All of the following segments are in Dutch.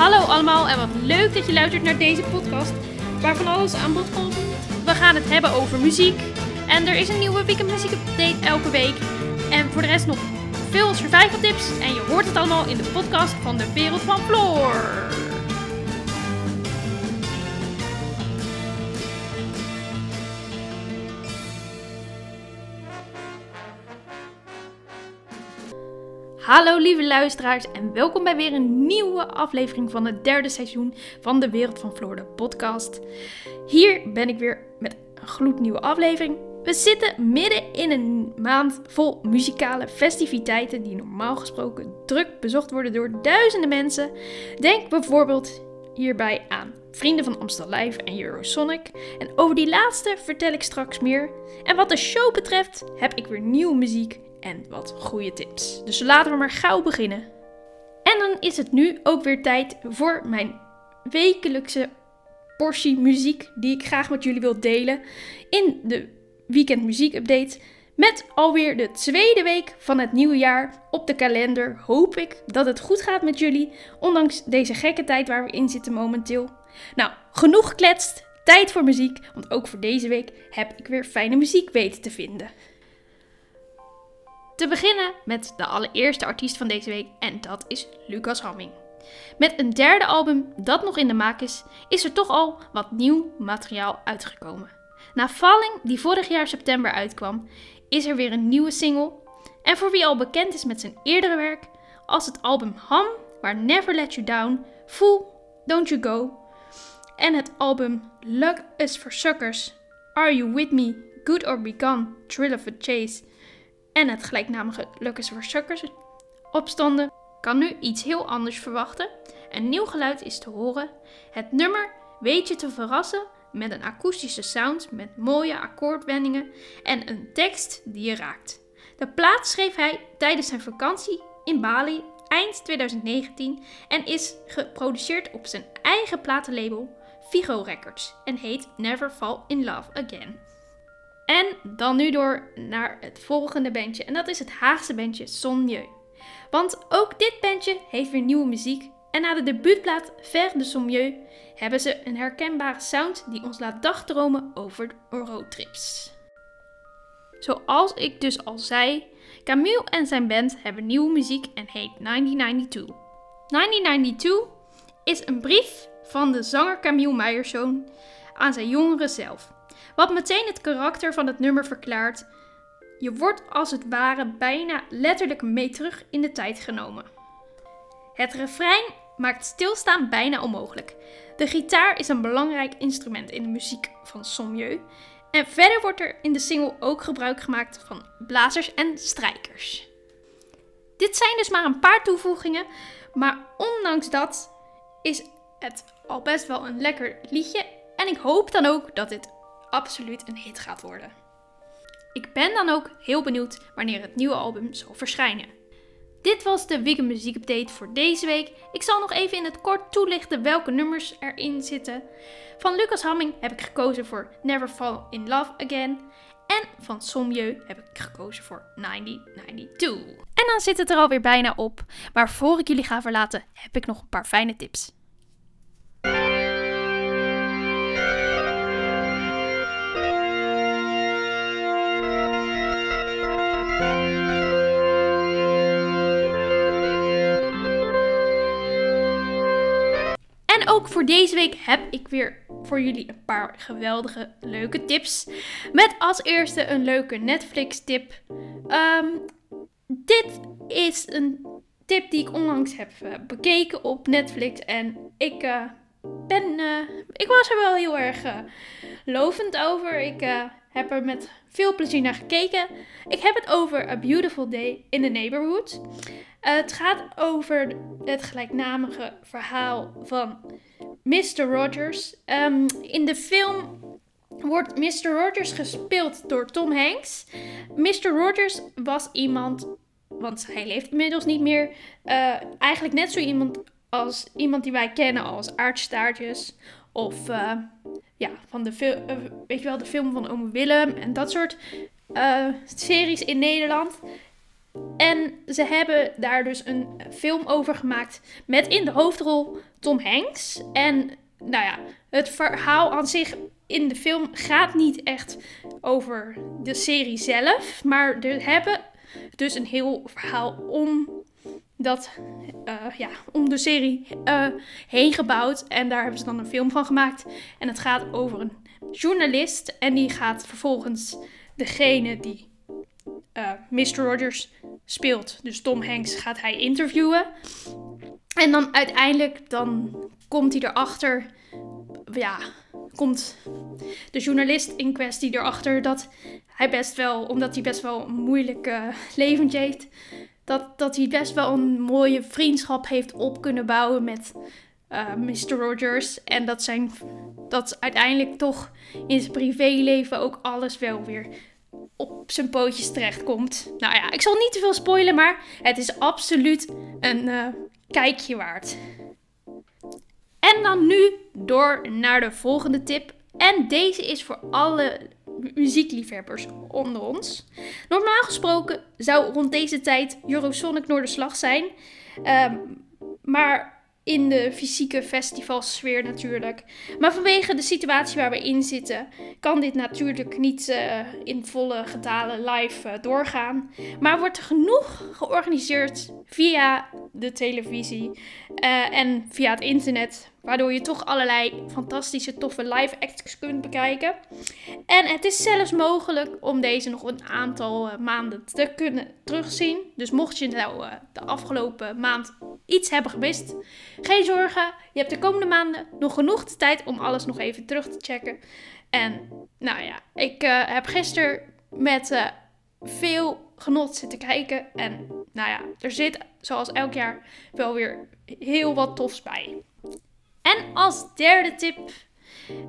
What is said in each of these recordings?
Hallo allemaal en wat leuk dat je luistert naar deze podcast waar van alles aan bod komt. We gaan het hebben over muziek en er is een nieuwe weekend muziek update elke week. En voor de rest nog veel survival tips en je hoort het allemaal in de podcast van de Wereld van Floor. Hallo lieve luisteraars en welkom bij weer een nieuwe aflevering van het derde seizoen van de Wereld van Floor, de podcast. Hier ben ik weer met een gloednieuwe aflevering. We zitten midden in een maand vol muzikale festiviteiten die normaal gesproken druk bezocht worden door duizenden mensen. Denk bijvoorbeeld hierbij aan Vrienden van Amstel Live en Eurosonic. En over die laatste vertel ik straks meer. En wat de show betreft heb ik weer nieuwe muziek en wat goede tips. Dus laten we maar gauw beginnen. En dan is het nu ook weer tijd voor mijn wekelijkse portie muziek die ik graag met jullie wil delen in de weekend muziek update. Met alweer de tweede week van het nieuwe jaar op de kalender hoop ik dat het goed gaat met jullie, ondanks deze gekke tijd waar we in zitten momenteel. Nou, genoeg gekletst, tijd voor muziek, want ook voor deze week heb ik weer fijne muziek weten te vinden. Te beginnen met de allereerste artiest van deze week en dat is Lucas Hamming. Met een derde album dat nog in de maak is, is er toch al wat nieuw materiaal uitgekomen. Na Falling, die vorig jaar september uitkwam, is er weer een nieuwe single. En voor wie al bekend is met zijn eerdere werk, als het album Ham, waar Never Let You Down, Fool, Don't You Go, en het album Luck is for Suckers, Are You With Me, Good or Be Gone, Thrill of a Chase, en het gelijknamige Luck is for Suckers opstonden, kan nu iets heel anders verwachten. Een nieuw geluid is te horen. Het nummer weet je te verrassen met een akoestische sound met mooie akkoordwendingen en een tekst die je raakt. De plaat schreef hij tijdens zijn vakantie in Bali eind 2019 en is geproduceerd op zijn eigen platenlabel Figo Records en heet Never Fall in Love Again. En dan nu door naar het volgende bandje en dat is het Haagse bandje Sonjeu. Want ook dit bandje heeft weer nieuwe muziek en na de debuutplaat Ver de Sommieu hebben ze een herkenbare sound die ons laat dagdromen over roadtrips. Zoals ik dus al zei, Camille en zijn band hebben nieuwe muziek en heet 1992. 1992 is een brief van de zanger Camille Meijerzoon aan zijn jongeren zelf. Wat meteen het karakter van het nummer verklaart. Je wordt als het ware bijna letterlijk mee terug in de tijd genomen. Het refrein maakt stilstaan bijna onmogelijk. De gitaar is een belangrijk instrument in de muziek van Sommieu. En verder wordt er in de single ook gebruik gemaakt van blazers en strijkers. Dit zijn dus maar een paar toevoegingen, maar ondanks dat is het al best wel een lekker liedje. En ik hoop dan ook dat dit absoluut een hit gaat worden. Ik ben dan ook heel benieuwd wanneer het nieuwe album zal verschijnen. Dit was de Weekend Muziek Update voor deze week. Ik zal nog even in het kort toelichten welke nummers erin zitten. Van Lucas Hamming heb ik gekozen voor Never Fall in Love Again. En van Sommieu heb ik gekozen voor 1992. En dan zit het er alweer bijna op. Maar voor ik jullie ga verlaten, heb ik nog een paar fijne tips. En ook voor deze week heb ik weer voor jullie een paar geweldige leuke tips. Met als eerste een leuke Netflix tip. Ehm, dit is een tip die ik onlangs heb uh, bekeken op Netflix. En ik uh, ben. Uh, ik was er wel heel erg lovend over. Ik heb er met veel plezier naar gekeken. Ik heb het over A Beautiful Day in the Neighborhood. Het gaat over het gelijknamige verhaal van Mr. Rogers. Um, in de film wordt Mr. Rogers gespeeld door Tom Hanks. Mr. Rogers was iemand, want hij leeft inmiddels niet meer, uh, eigenlijk net zo iemand als iemand die wij kennen als aardstaartjes. Of uh, ja, van de film, weet je wel, de film van Ome Willem en dat soort series in Nederland. En ze hebben daar dus een film over gemaakt met in de hoofdrol Tom Hanks. En nou ja, het verhaal aan zich in de film gaat niet echt over de serie zelf. Maar er hebben dus een heel verhaal om, dat, uh, ja, om de serie uh, heen gebouwd. En daar hebben ze dan een film van gemaakt. En het gaat over een journalist. En die gaat vervolgens degene die uh, Mr. Rogers speelt, dus Tom Hanks, gaat hij interviewen. En dan uiteindelijk dan komt hij erachter, ja, komt de journalist in kwestie erachter dat hij best wel, omdat hij best wel een moeilijk uh, leventje heeft, dat, dat hij best wel een mooie vriendschap heeft op kunnen bouwen met uh, eh, Mr. Rogers. En dat, zijn, dat uiteindelijk toch in zijn privéleven ook alles wel weer op zijn pootjes terechtkomt. Nou ja, ik zal niet te veel spoilen, maar het is absoluut een uh, kijkje waard. En dan nu door naar de volgende tip. En deze is voor alle muziekliefhebbers onder ons. Normaal gesproken zou rond deze tijd Eurosonic Noorderslag zijn. Um, maar in de fysieke festivalsfeer natuurlijk. Maar vanwege de situatie waar we in zitten, kan dit natuurlijk niet uh, in volle getalen live uh, doorgaan. Maar wordt er genoeg georganiseerd via de televisie uh, en via het internet Waardoor je toch allerlei fantastische, toffe live acts kunt bekijken. En het is zelfs mogelijk om deze nog een aantal maanden te kunnen terugzien. Dus mocht je nou de afgelopen maand iets hebben gemist, geen zorgen. Je hebt de komende maanden nog genoeg tijd om alles nog even terug te checken. En nou ja, ik uh, heb gisteren met veel genot zitten kijken. En nou ja, er zit zoals elk jaar wel weer heel wat tofs bij. En als derde tip,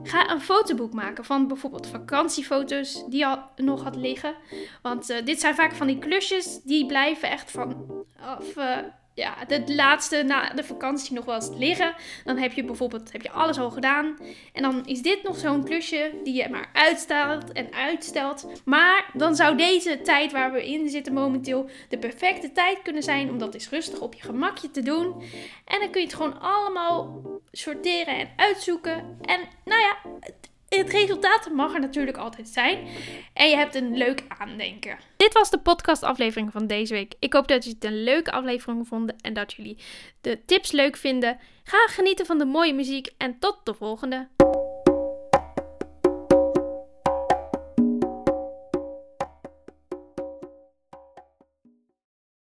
ga een fotoboek maken van bijvoorbeeld vakantiefoto's die je nog had liggen. Want uh, dit zijn vaak van die klusjes die blijven echt van... Of, uh, ja, de laatste na de vakantie nog wel eens liggen. Dan heb je bijvoorbeeld heb je alles al gedaan. En dan is dit nog zo'n klusje die je maar uitstelt en uitstelt. Maar dan zou deze tijd waar we in zitten momenteel de perfecte tijd kunnen zijn om dat eens rustig op je gemakje te doen. En dan kun je het gewoon allemaal sorteren en uitzoeken. En nou ja, het resultaat mag er natuurlijk altijd zijn. En je hebt een leuk aandenken. Dit was de podcastaflevering van deze week. Ik hoop dat jullie het een leuke aflevering vonden en dat jullie de tips leuk vinden. Ga genieten van de mooie muziek en tot de volgende.